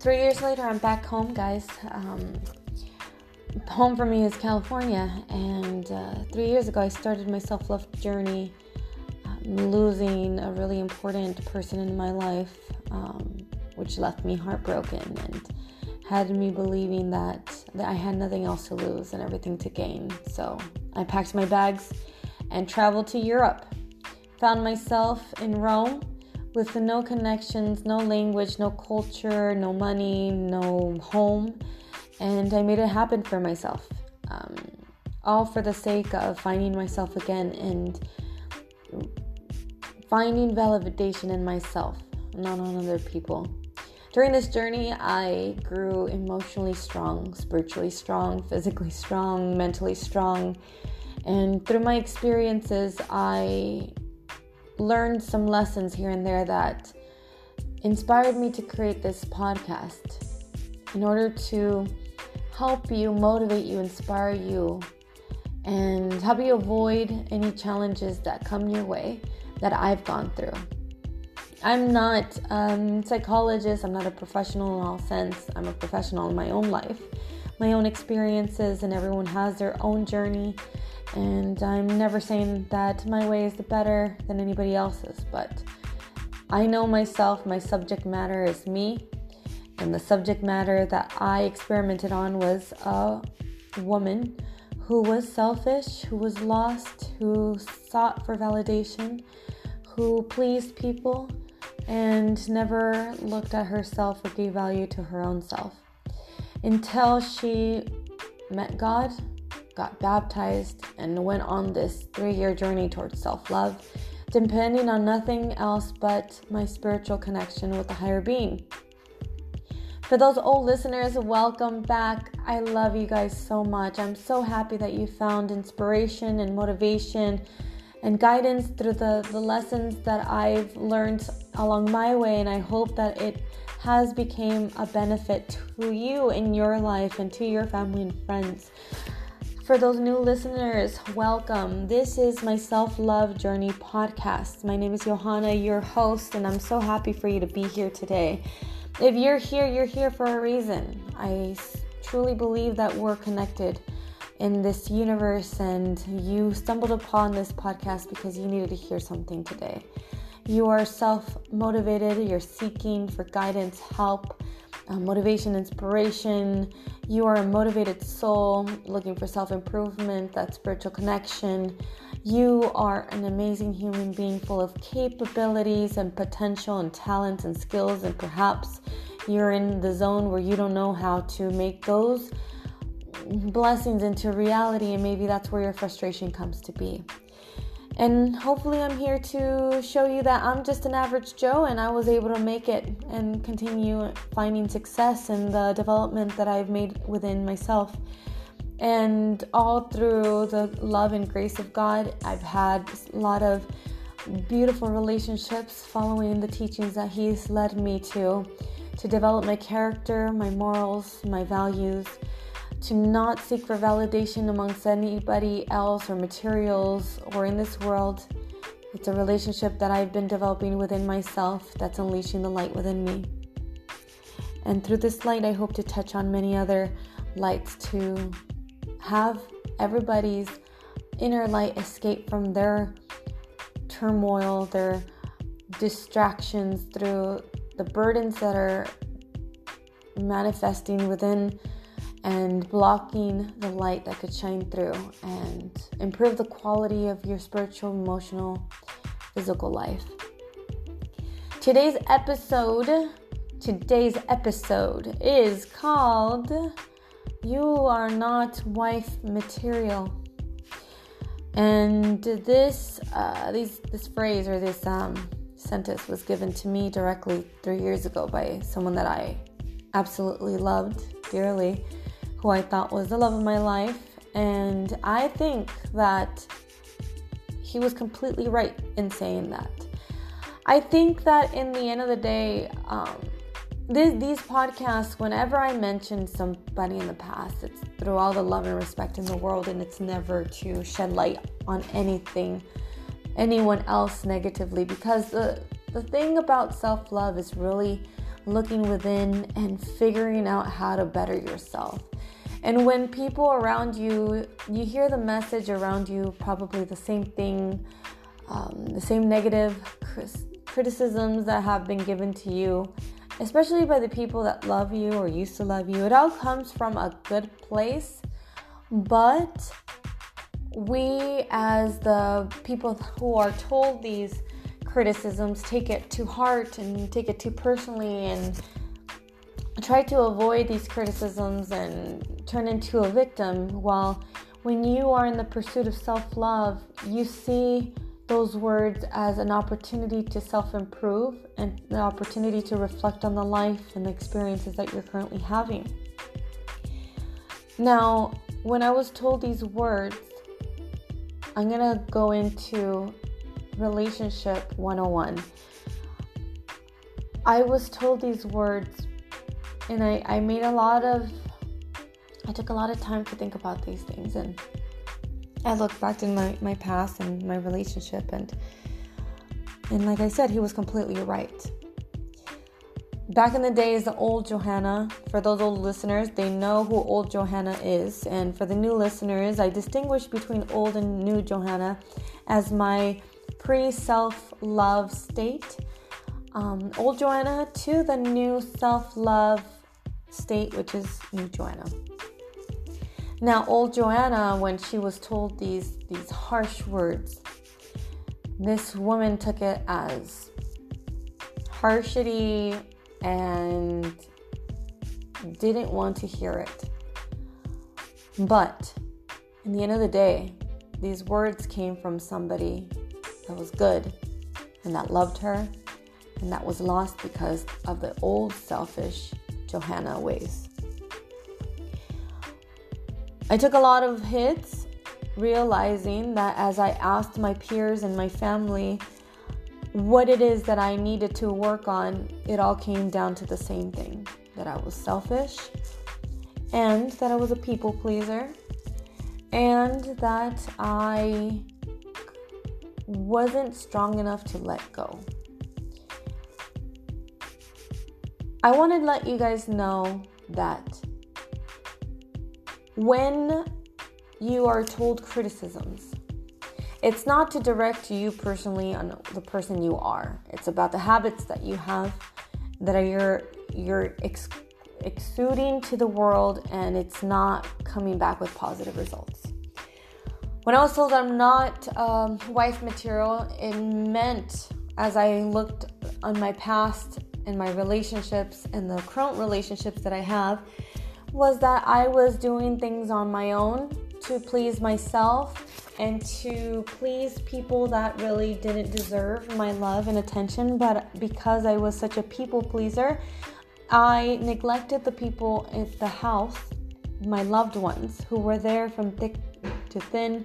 three years later, I'm back home, guys. Um, home for me is California, and uh, three years ago, I started my self love journey, um, losing a really important person in my life, um, which left me heartbroken and had me believing that, that I had nothing else to lose and everything to gain. So I packed my bags and traveled to Europe. Found myself in Rome with no connections, no language, no culture, no money, no home, and I made it happen for myself. Um, all for the sake of finding myself again and finding validation in myself, not on other people. During this journey, I grew emotionally strong, spiritually strong, physically strong, mentally strong. And through my experiences, I learned some lessons here and there that inspired me to create this podcast in order to help you, motivate you, inspire you, and help you avoid any challenges that come your way that I've gone through. I'm not a um, psychologist, I'm not a professional in all sense. I'm a professional in my own life, my own experiences, and everyone has their own journey. And I'm never saying that my way is better than anybody else's, but I know myself, my subject matter is me. And the subject matter that I experimented on was a woman who was selfish, who was lost, who sought for validation, who pleased people, and never looked at herself or gave value to her own self until she met God got baptized, and went on this three year journey towards self love, depending on nothing else but my spiritual connection with the higher being. For those old listeners, welcome back. I love you guys so much. I'm so happy that you found inspiration and motivation and guidance through the, the lessons that I've learned along my way, and I hope that it has become a benefit to you in your life and to your family and friends. For those new listeners, welcome. This is my self love journey podcast. My name is Johanna, your host, and I'm so happy for you to be here today. If you're here, you're here for a reason. I truly believe that we're connected in this universe, and you stumbled upon this podcast because you needed to hear something today. You are self motivated, you're seeking for guidance, help, uh, motivation, inspiration you are a motivated soul looking for self improvement, that spiritual connection. You are an amazing human being full of capabilities and potential and talents and skills, and perhaps you're in the zone where you don't know how to make those blessings into reality, and maybe that's where your frustration comes to be. And hopefully, I'm here to show you that I'm just an average Joe and I was able to make it and continue finding success in the development that I've made within myself. And all through the love and grace of God, I've had a lot of beautiful relationships following the teachings that He's led me to, to develop my character, my morals, my values to not seek for validation amongst anybody else or materials or in this world. It's a relationship that I've been developing within myself that's unleashing the light within me. And through this light, I hope to touch on many other lights to have everybody's inner light escape from their turmoil, their distractions through the burdens that are manifesting within and blocking the light that could shine through and improve the quality of your spiritual, emotional, physical life. Today's episode, today's episode is called You Are Not Wife Material. And this uh, these, this phrase or this um, sentence was given to me directly three years ago by someone that I absolutely loved dearly who I thought was the love of my life. And I think that he was completely right in saying that. I think that in the end of the day, um, this, these podcasts, whenever I mention somebody in the past, it's through all the love and respect in the world, and it's never to shed light on anything, anyone else negatively. Because the the thing about self love is really looking within and figuring out how to better yourself. And when people around you, you hear the message around you, probably the same thing, um, the same negative criticisms that have been given to you, especially by the people that love you or used to love you. It all comes from a good place, but we, as the people who are told these criticisms, take it to heart and take it too personally and try to avoid these criticisms and turn into a victim. While when you are in the pursuit of self love, you see those words as an opportunity to self improve and the opportunity to reflect on the life and the experiences that you're currently having. Now, when I was told these words, I'm gonna go into relationship 101. I was told these words and I, I made a lot of I took a lot of time to think about these things and I looked back in my, my past and my relationship and and like I said, he was completely right. Back in the days, the old Johanna, for those old listeners, they know who old Johanna is. And for the new listeners, I distinguish between old and new Johanna as my pre self love state. Um, old Johanna to the new self love state, which is New Johanna. Now, old Johanna, when she was told these these harsh words, this woman took it as harshity and didn't want to hear it. But in the end of the day, these words came from somebody that was good and that loved her and that was lost because of the old selfish Johanna ways. I took a lot of hits, realizing that as I asked my peers and my family what it is that I needed to work on, it all came down to the same thing that I was selfish and that I was a people pleaser and that I wasn't strong enough to let go. I want to let you guys know that when you are told criticisms, it's not to direct you personally on the person you are. It's about the habits that you have that are your you're ex- exuding to the world and it's not coming back with positive results. When I was told I'm not um, wife material, it meant as I looked on my past and my relationships and the current relationships that I have was that I was doing things on my own to please myself and to please people that really didn't deserve my love and attention. But because I was such a people pleaser, I neglected the people in the house, my loved ones, who were there from thick to thin,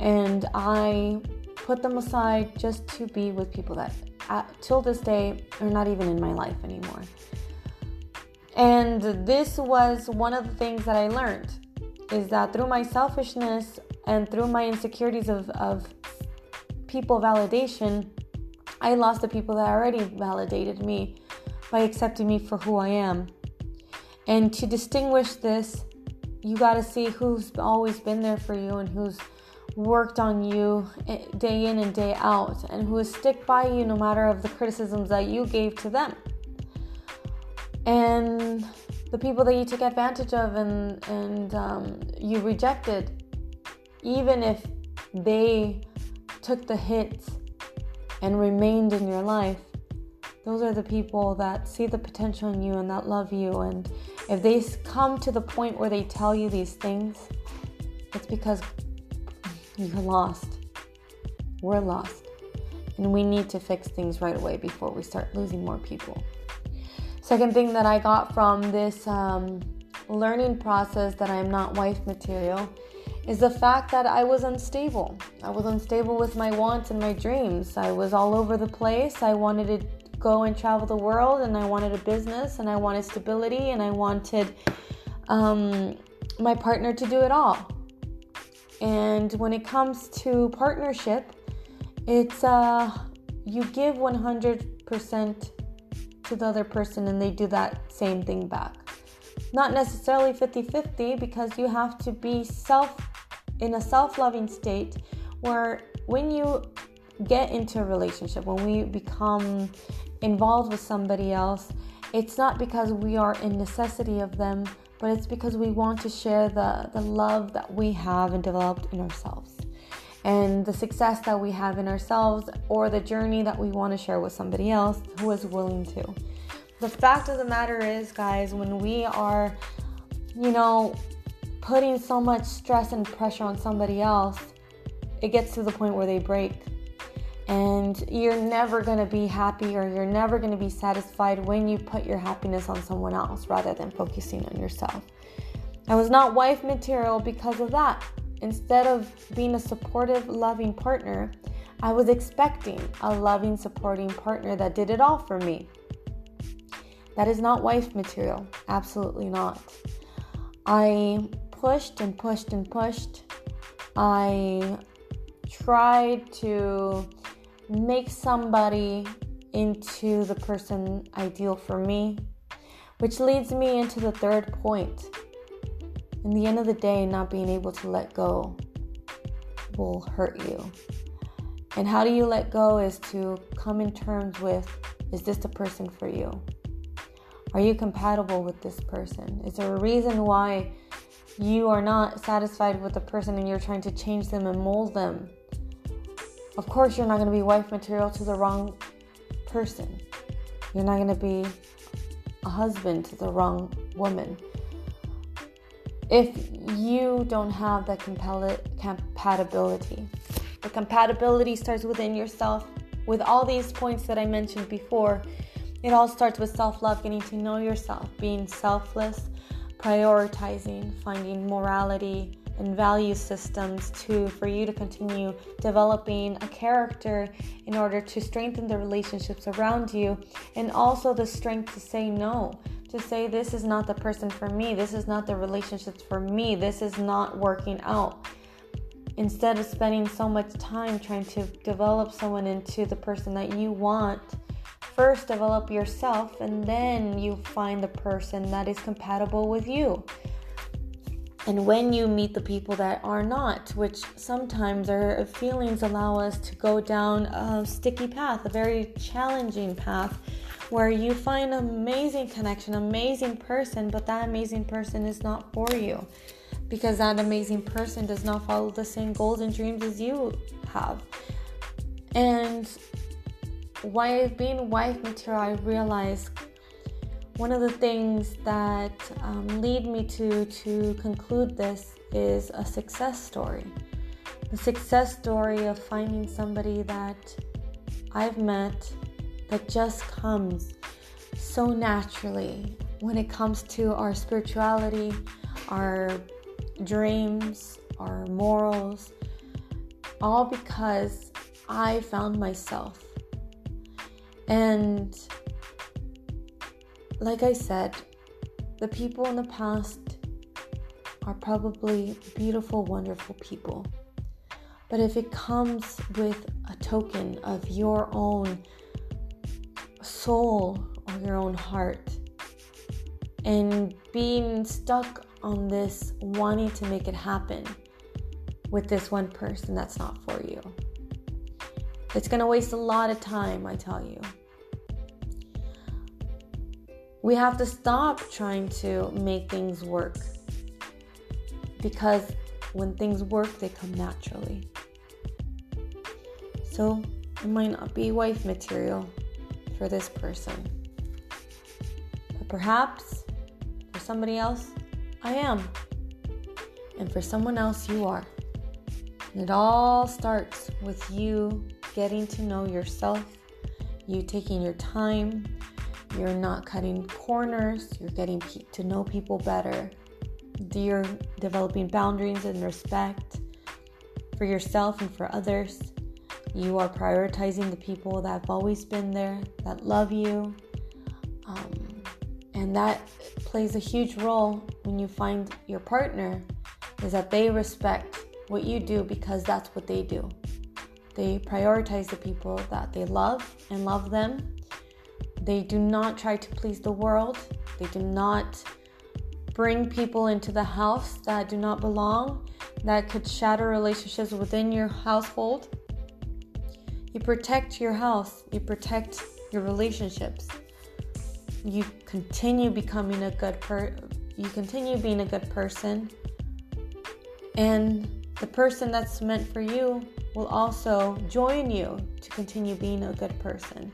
and I put them aside just to be with people that at, till this day are not even in my life anymore. And this was one of the things that I learned is that through my selfishness and through my insecurities of, of people validation, I lost the people that already validated me by accepting me for who I am. And to distinguish this, you got to see who's always been there for you and who's worked on you eh, day in and day out and who has stick by you no matter of the criticisms that you gave to them. And the people that you took advantage of and and um, you rejected even if they took the hits and remained in your life those are the people that see the potential in you and that love you and if they come to the point where they tell you these things it's because you're lost. We're lost. And we need to fix things right away before we start losing more people. Second thing that I got from this um, learning process that I'm not wife material is the fact that I was unstable. I was unstable with my wants and my dreams. I was all over the place. I wanted to go and travel the world, and I wanted a business, and I wanted stability, and I wanted um, my partner to do it all. And when it comes to partnership, it's uh, you give 100% to the other person and they do that same thing back. Not necessarily 50 50 because you have to be self in a self loving state where when you get into a relationship, when we become involved with somebody else, it's not because we are in necessity of them, but it's because we want to share the, the love that we have and developed in ourselves and the success that we have in ourselves or the journey that we want to share with somebody else who is willing to. The fact of the matter is, guys, when we are, you know, putting so much stress and pressure on somebody else, it gets to the point where they break. And you're never going to be happy or you're never going to be satisfied when you put your happiness on someone else rather than focusing on yourself. I was not wife material because of that. Instead of being a supportive, loving partner, I was expecting a loving, supporting partner that did it all for me. That is not wife material. Absolutely not. I pushed and pushed and pushed. I tried to make somebody into the person ideal for me, which leads me into the third point in the end of the day, not being able to let go will hurt you. And how do you let go is to come in terms with is this the person for you? Are you compatible with this person? Is there a reason why you are not satisfied with the person and you're trying to change them and mold them? Of course, you're not going to be wife material to the wrong person. You're not going to be a husband to the wrong woman if you don't have that compatibility. The compatibility starts within yourself. With all these points that I mentioned before, it all starts with self love, getting to know yourself, being selfless, prioritizing, finding morality and value systems to for you to continue developing a character in order to strengthen the relationships around you and also the strength to say no to say, This is not the person for me, this is not the relationships for me, this is not working out. Instead of spending so much time trying to develop someone into the person that you want, first develop yourself and then you find the person that is compatible with you. And when you meet the people that are not, which sometimes our feelings allow us to go down a sticky path, a very challenging path, where you find an amazing connection, amazing person, but that amazing person is not for you because that amazing person does not follow the same goals and dreams as you have. And while being wife material, I realized one of the things that um, lead me to to conclude this is a success story. The success story of finding somebody that I've met that just comes so naturally when it comes to our spirituality, our dreams, our morals, all because I found myself. And like I said, the people in the past are probably beautiful, wonderful people. But if it comes with a token of your own soul or your own heart and being stuck on this wanting to make it happen with this one person that's not for you. It's to waste a lot of time, I tell you. We have to stop trying to make things work because when things work, they come naturally. So it might not be wife material, for this person. But perhaps for somebody else, I am. And for someone else, you are. And it all starts with you getting to know yourself, you taking your time, you're not cutting corners, you're getting to know people better, you're developing boundaries and respect for yourself and for others. You are prioritizing the people that have always been there, that love you. Um, and that plays a huge role when you find your partner, is that they respect what you do because that's what they do. They prioritize the people that they love and love them. They do not try to please the world. They do not bring people into the house that do not belong, that could shatter relationships within your household. You protect your house, you protect your relationships. You continue becoming a good per you continue being a good person. And the person that's meant for you will also join you to continue being a good person.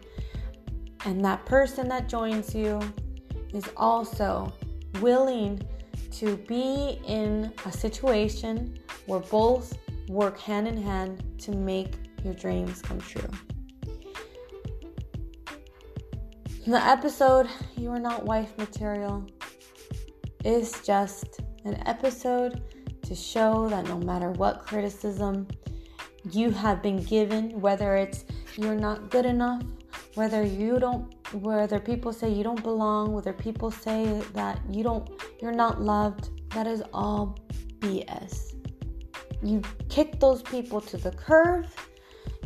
And that person that joins you is also willing to be in a situation where both work hand in hand to make your dreams come true. The episode, You Are Not Wife Material, is just an episode to show that no matter what criticism you have been given, whether it's you're not good enough, whether you don't whether people say you don't belong whether people say that you don't you're not loved that is all bs you kick those people to the curb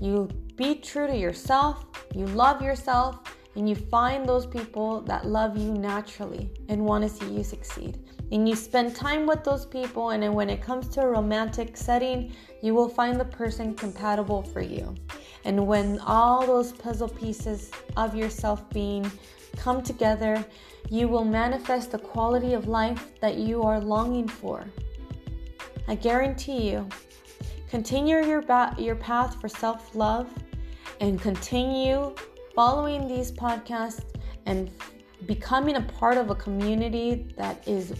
you be true to yourself you love yourself and you find those people that love you naturally and want to see you succeed. And you spend time with those people and when it comes to a romantic setting you will find the person compatible for you and when all those puzzle pieces of yourself being come together, you will manifest the quality of life that you are longing for. I guarantee you, continue your, ba- your path for self love and continue following these podcasts and becoming a part of a community that is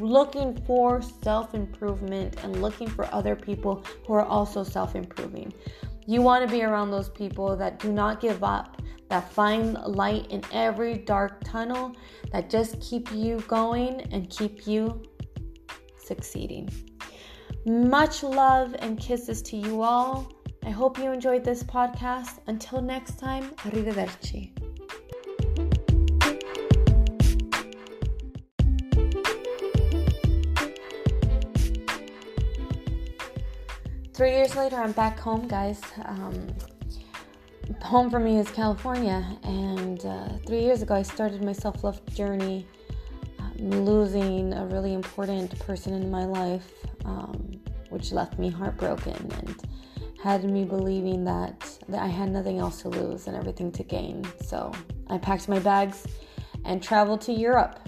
looking for self improvement and looking for other people who are also self improving. You want to be around those people that do not give up, that find light in every dark tunnel, that just keep you going and keep you succeeding. Much love and kisses to you all. I hope you enjoyed this podcast. Until next time, arrivederci. Three years later, I'm back home, guys. Um, home for me is California, and uh, three years ago, I started my self love journey, um, losing a really important person in my life, um, which left me heartbroken and had me believing that, that I had nothing else to lose and everything to gain. So I packed my bags and traveled to Europe.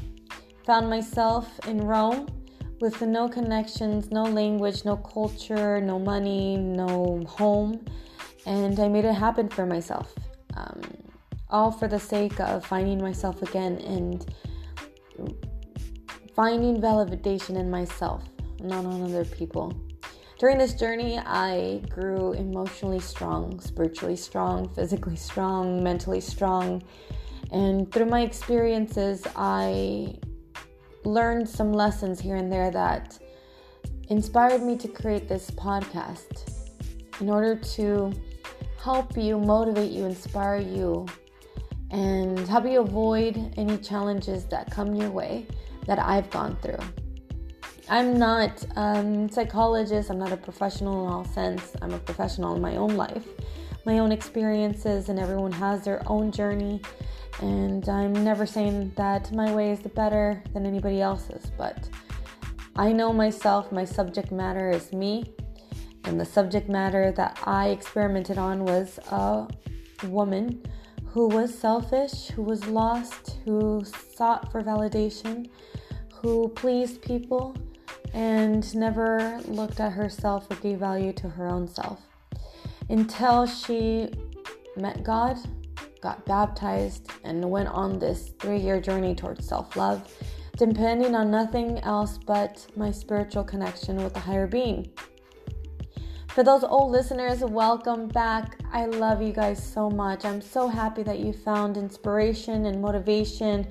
Found myself in Rome with no connections, no language, no culture, no money, no home. And I made it happen for myself. Um, all for the sake of finding myself again and finding validation in myself, not on other people. During this journey, I grew emotionally strong, spiritually strong, physically strong, mentally strong. And through my experiences, I learned some lessons here and there that inspired me to create this podcast in order to help you, motivate you, inspire you, and help you avoid any challenges that come your way that I've gone through. I'm not a um, psychologist, I'm not a professional in all sense. I'm a professional in my own life, my own experiences, and everyone has their own journey and I'm never saying that my way is the better than anybody else's, but I know myself, my subject matter is me, and the subject matter that I experimented on was a woman who was selfish, who was lost, who sought for validation, who pleased people, and never looked at herself or gave value to her own self. Until she met God got baptized, and went on this three year journey towards self love, depending on nothing else but my spiritual connection with the higher being. For those old listeners, welcome back. I love you guys so much. I'm so happy that you found inspiration and motivation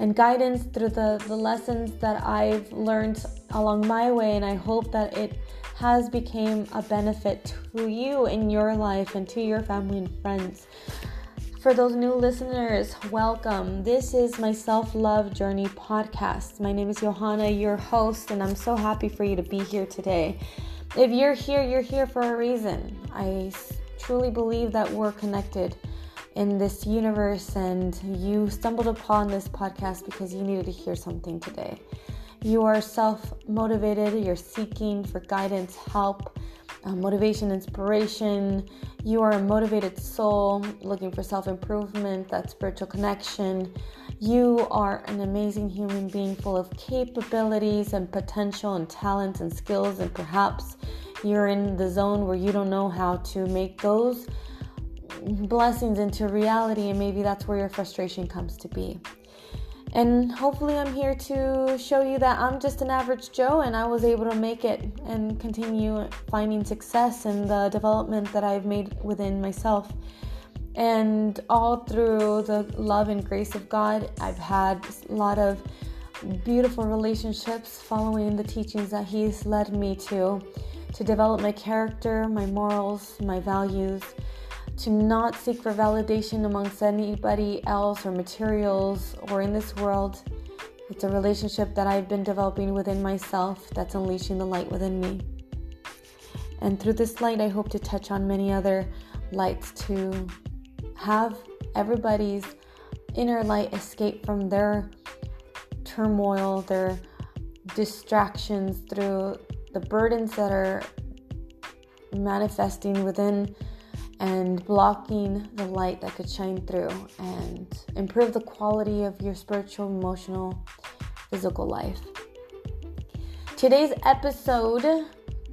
and guidance through the, the lessons that I've learned along my way, and I hope that it has become a benefit to you in your life and to your family and friends. For those new listeners, welcome. This is my self love journey podcast. My name is Johanna, your host, and I'm so happy for you to be here today. If you're here, you're here for a reason. I truly believe that we're connected in this universe and you stumbled upon this podcast because you needed to hear something today. You are self motivated, you're seeking for guidance, help, uh, motivation, inspiration. You are a motivated soul looking for self improvement, that spiritual connection. You are an amazing human being full of capabilities and potential and talents and skills, and perhaps you're in the zone where you don't know how to make those blessings into reality, and maybe that's where your frustration comes to be. And hopefully, I'm here to show you that I'm just an average Joe and I was able to make it and continue finding success in the development that I've made within myself. And all through the love and grace of God, I've had a lot of beautiful relationships following the teachings that He's led me to, to develop my character, my morals, my values to not seek for validation amongst anybody else or materials or in this world. It's a relationship that I've been developing within myself that's unleashing the light within me. And through this light, I hope to touch on many other lights to have everybody's inner light escape from their turmoil, their distractions through the burdens that are manifesting within and blocking the light that could shine through and improve the quality of your spiritual, emotional, physical life. Today's episode,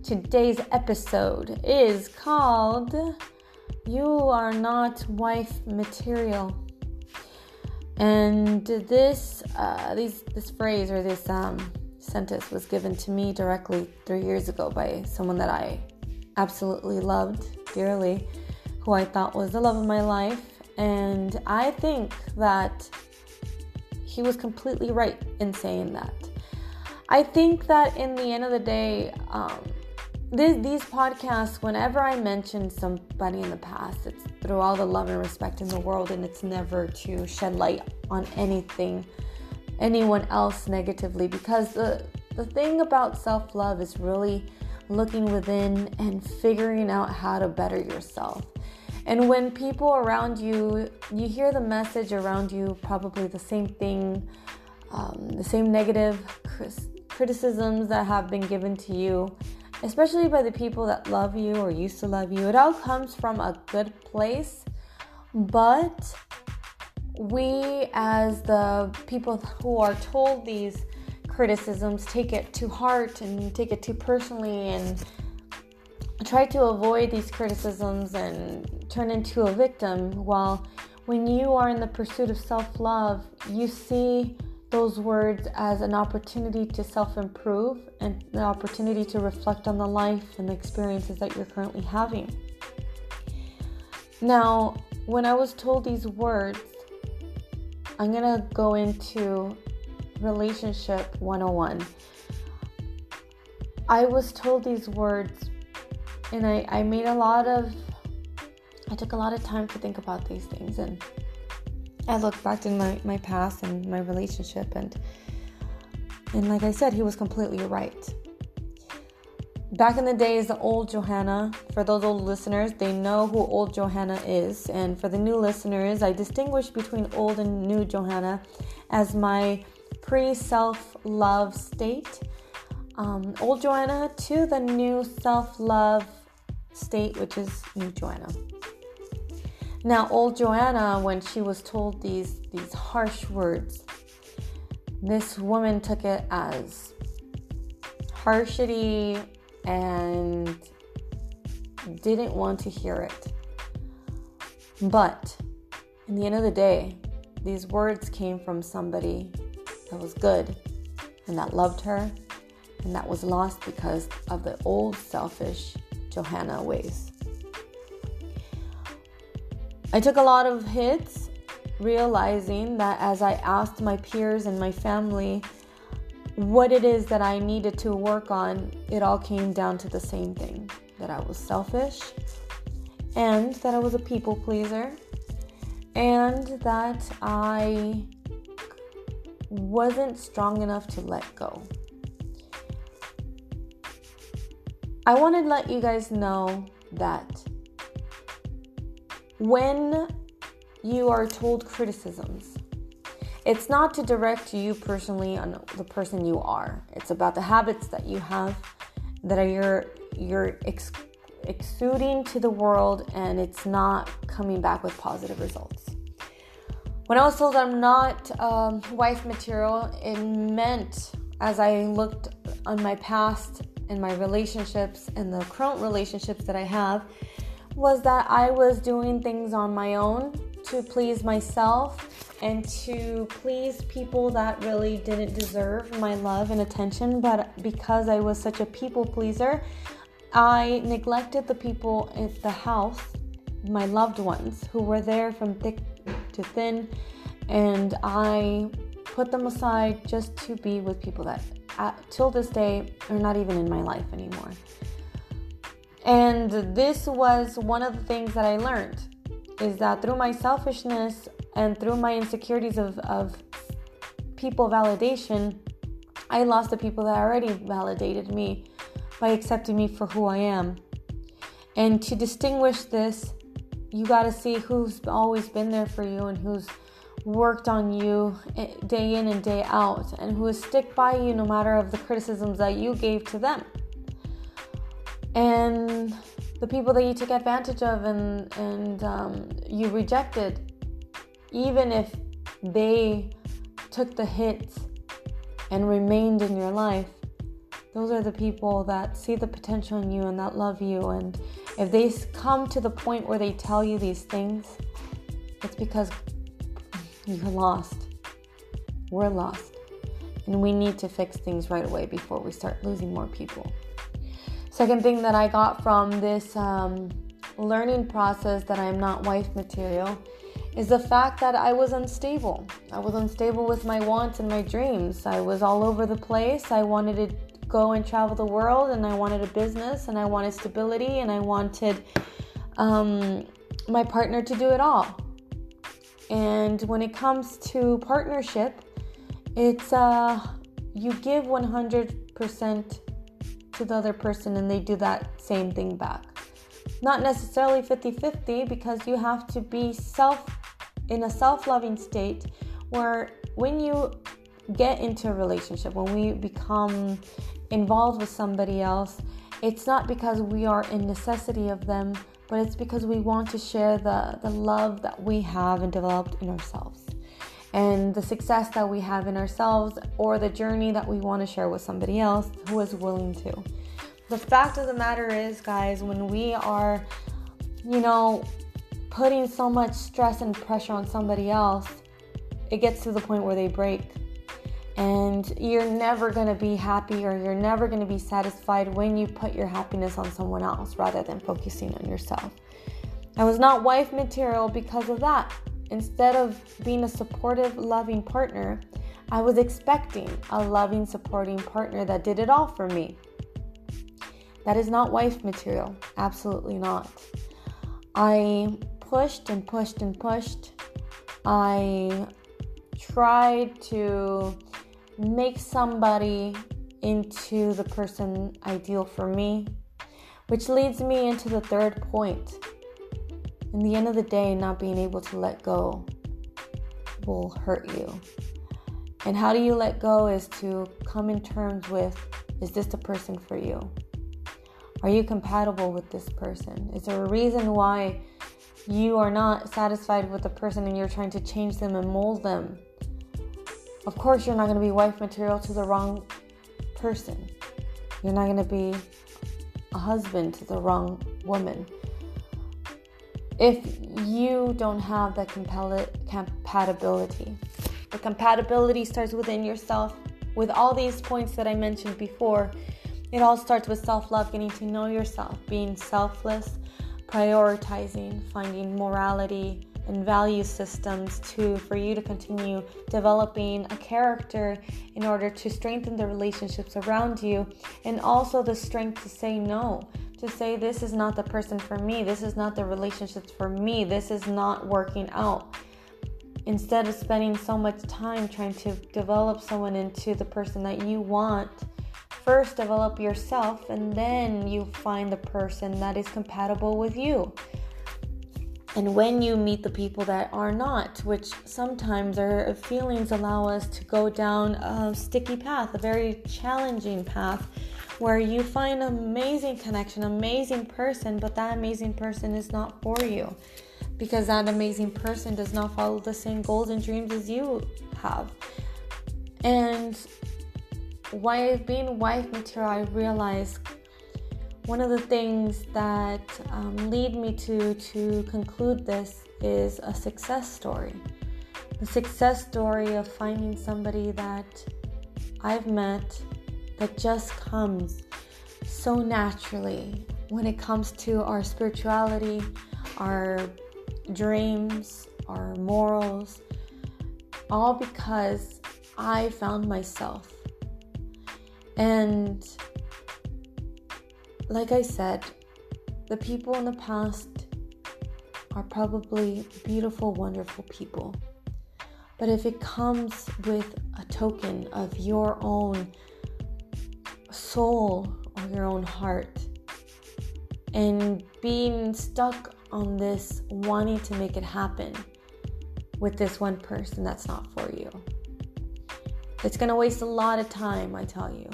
today's episode is called You Are Not Wife Material. And this uh, these, this phrase or this um, sentence was given to me directly three years ago by someone that I absolutely loved dearly who I thought was the love of my life. And I think that he was completely right in saying that. I think that in the end of the day, um, this, these podcasts, whenever I mention somebody in the past, it's through all the love and respect in the world, and it's never to shed light on anything, anyone else negatively, because the the thing about self love is really looking within and figuring out how to better yourself. And when people around you, you hear the message around you, probably the same thing, um, the same negative criticisms that have been given to you, especially by the people that love you or used to love you. It all comes from a good place, but we, as the people who are told these criticisms, take it to heart and take it too personally and try to avoid these criticisms and turn into a victim. While when you are in the pursuit of self love, you see those words as an opportunity to self improve and the opportunity to reflect on the life and the experiences that you're currently having. Now, when I was told these words, I'm gonna go into relationship 101. I was told these words and I, I made a lot of I took a lot of time to think about these things and I looked back in my, my past and my relationship and and like I said, he was completely right. Back in the days, the old Johanna, for those old listeners, they know who old Johanna is. And for the new listeners, I distinguish between old and new Johanna as my pre self love state. Um, old Johanna to the new self love state, which is new Johanna. Now, old Johanna, when she was told these, these harsh words, this woman took it as harshity and didn't want to hear it. But in the end of the day, these words came from somebody that was good and that loved her and that was lost because of the old selfish Johanna ways. I took a lot of hits, realizing that as I asked my peers and my family what it is that I needed to work on, it all came down to the same thing that I was selfish and that I was a people pleaser and that I wasn't strong enough to let go. I wanted to let you guys know that when you are told criticisms, it's not to direct you personally on the person you are. It's about the habits that you have that are your you're ex- exuding to the world and it's not coming back with positive results. When I was told I'm not um, wife material, it meant as I looked on my past and my relationships and the current relationships that I have, was that I was doing things on my own to please myself and to please people that really didn't deserve my love and attention. But because I was such a people pleaser, I neglected the people in the house, my loved ones, who were there from thick to thin, and I put them aside just to be with people that, till this day, are not even in my life anymore. And this was one of the things that I learned is that through my selfishness and through my insecurities of, of people validation, I lost the people that already validated me by accepting me for who I am. And to distinguish this, you got to see who's always been there for you and who's worked on you eh, day in and day out and who stick by you no matter of the criticisms that you gave to them. And the people that you took advantage of and and um, you rejected, even if they took the hits and remained in your life, those are the people that see the potential in you and that love you. And if they come to the point where they tell you these things, it's because you're lost. We're lost. And we need to fix things right away before we start losing more people. Second thing that I got from this um, learning process that I'm not wife material is the fact that I was unstable. I was unstable with my wants and my dreams. I was all over the place. I wanted to go and travel the world, and I wanted a business, and I wanted stability, and I wanted um, my partner to do it all. And when it comes to partnership, it's uh, you give 100% to the other person and they do that same thing back. Not necessarily 50 50 because you have to be self in a self loving state where when you get into a relationship, when we become involved with somebody else, it's not because we are in necessity of them, but it's because we want to share the, the love that we have and developed in ourselves and the success that we have in ourselves or the journey that we want to share with somebody else who is willing to. The fact of the matter is, guys, when we are, you know, putting so much stress and pressure on somebody else, it gets to the point where they break. And you're never going to be happy or you're never going to be satisfied when you put your happiness on someone else rather than focusing on yourself. I was not wife material because of that. Instead of being a supportive, loving partner, I was expecting a loving, supporting partner that did it all for me. That is not wife material. Absolutely not. I pushed and pushed and pushed. I tried to make somebody into the person ideal for me, which leads me into the third point in the end of the day, not being able to let go will hurt you. And how do you let go is to come in terms with is this the person for you? Are you compatible with this person? Is there a reason why you are not satisfied with the person and you're trying to change them and mold them? Of course, you're not going to be wife material to the wrong person. You're not going to be a husband to the wrong woman if you don't have that compatibility. The compatibility starts within yourself. With all these points that I mentioned before, it all starts with self love, getting to know yourself, being selfless, prioritizing, finding morality and value systems to for you to continue developing a character in order to strengthen the relationships around you and also the strength to say no to say this is not the person for me, this is not the relationships for me, this is not working out. Instead of spending so much time trying to develop someone into the person that you want, first develop yourself and then you find the person that is compatible with you. And when you meet the people that are not, which sometimes our feelings allow us to go down a sticky path, a very challenging path, where you find an amazing connection, amazing person, but that amazing person is not for you because that amazing person does not follow the same goals and dreams as you have. And why being wife material, I realized one of the things that um, lead me to to conclude this is a success story. The success story of finding somebody that i've met that just comes so naturally when it comes to our spirituality our dreams our morals all because i found myself. And like I said, the people in the past are probably beautiful, wonderful people. But if it comes with a token of your own soul or your own heart, and being stuck on this wanting to make it happen with this one person that's not for you, it's gonna waste a lot of time, I tell you.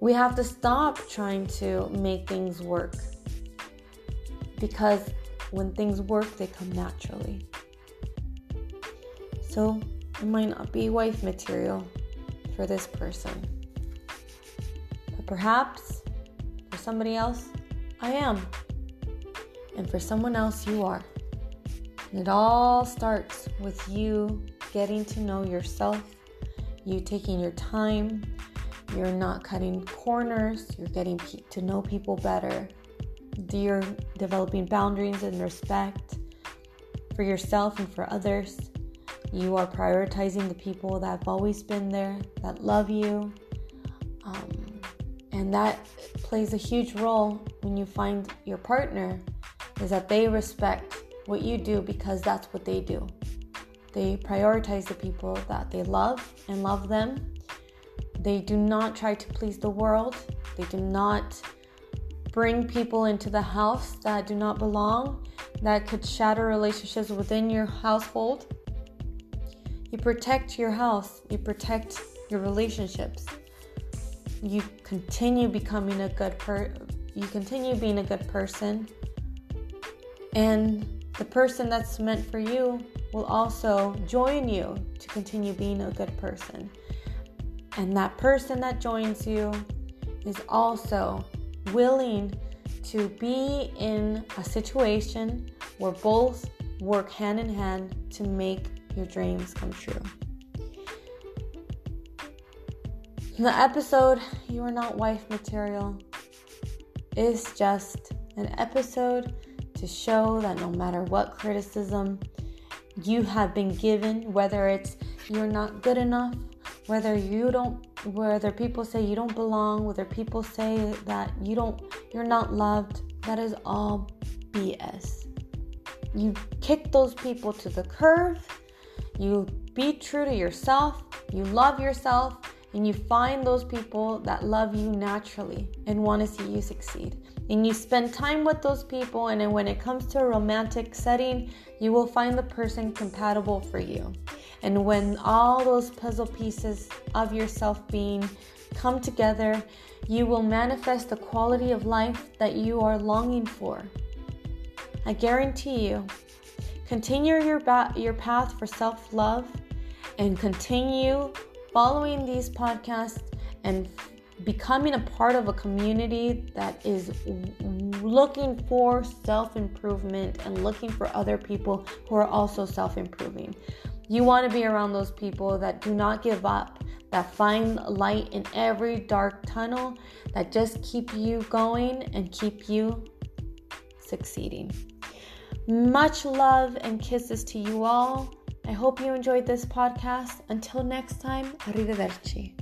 We have to stop trying to make things work because when things work, they come naturally. So it might not be wife material for this person, but perhaps for somebody else, I am. And for someone else, you are. And it all starts with you getting to know yourself, you taking your time you're not cutting corners, you're getting to know people better, you're developing boundaries and respect for yourself and for others. You are prioritizing the people that have always been there, that love you. Um, and that plays a huge role when you find your partner, is that they respect what you do because that's what they do. They prioritize the people that they love and love them they do not try to please the world. They do not bring people into the house that do not belong, that could shatter relationships within your household. You protect your house, you protect your relationships. You continue becoming a good per you continue being a good person. And the person that's meant for you will also join you to continue being a good person. And that person that joins you is also willing to be in a situation where both work hand in hand to make your dreams come true. The episode, You Are Not Wife Material, is just an episode to show that no matter what criticism you have been given, whether it's you're not good enough, whether you don't whether people say you don't belong whether people say that you don't you're not loved that is all bs you kick those people to the curve you be true to yourself you love yourself and you find those people that love you naturally and want to see you succeed. And you spend time with those people and then when it comes to a romantic setting you will find the person compatible for you and when all those puzzle pieces of yourself being come together, you will manifest the quality of life that you are longing for. I guarantee you. Continue your, ba- your path for self love and continue following these podcasts and becoming a part of a community that is looking for self improvement and looking for other people who are also self improving. You want to be around those people that do not give up, that find light in every dark tunnel, that just keep you going and keep you succeeding. Much love and kisses to you all. I hope you enjoyed this podcast. Until next time, arrivederci.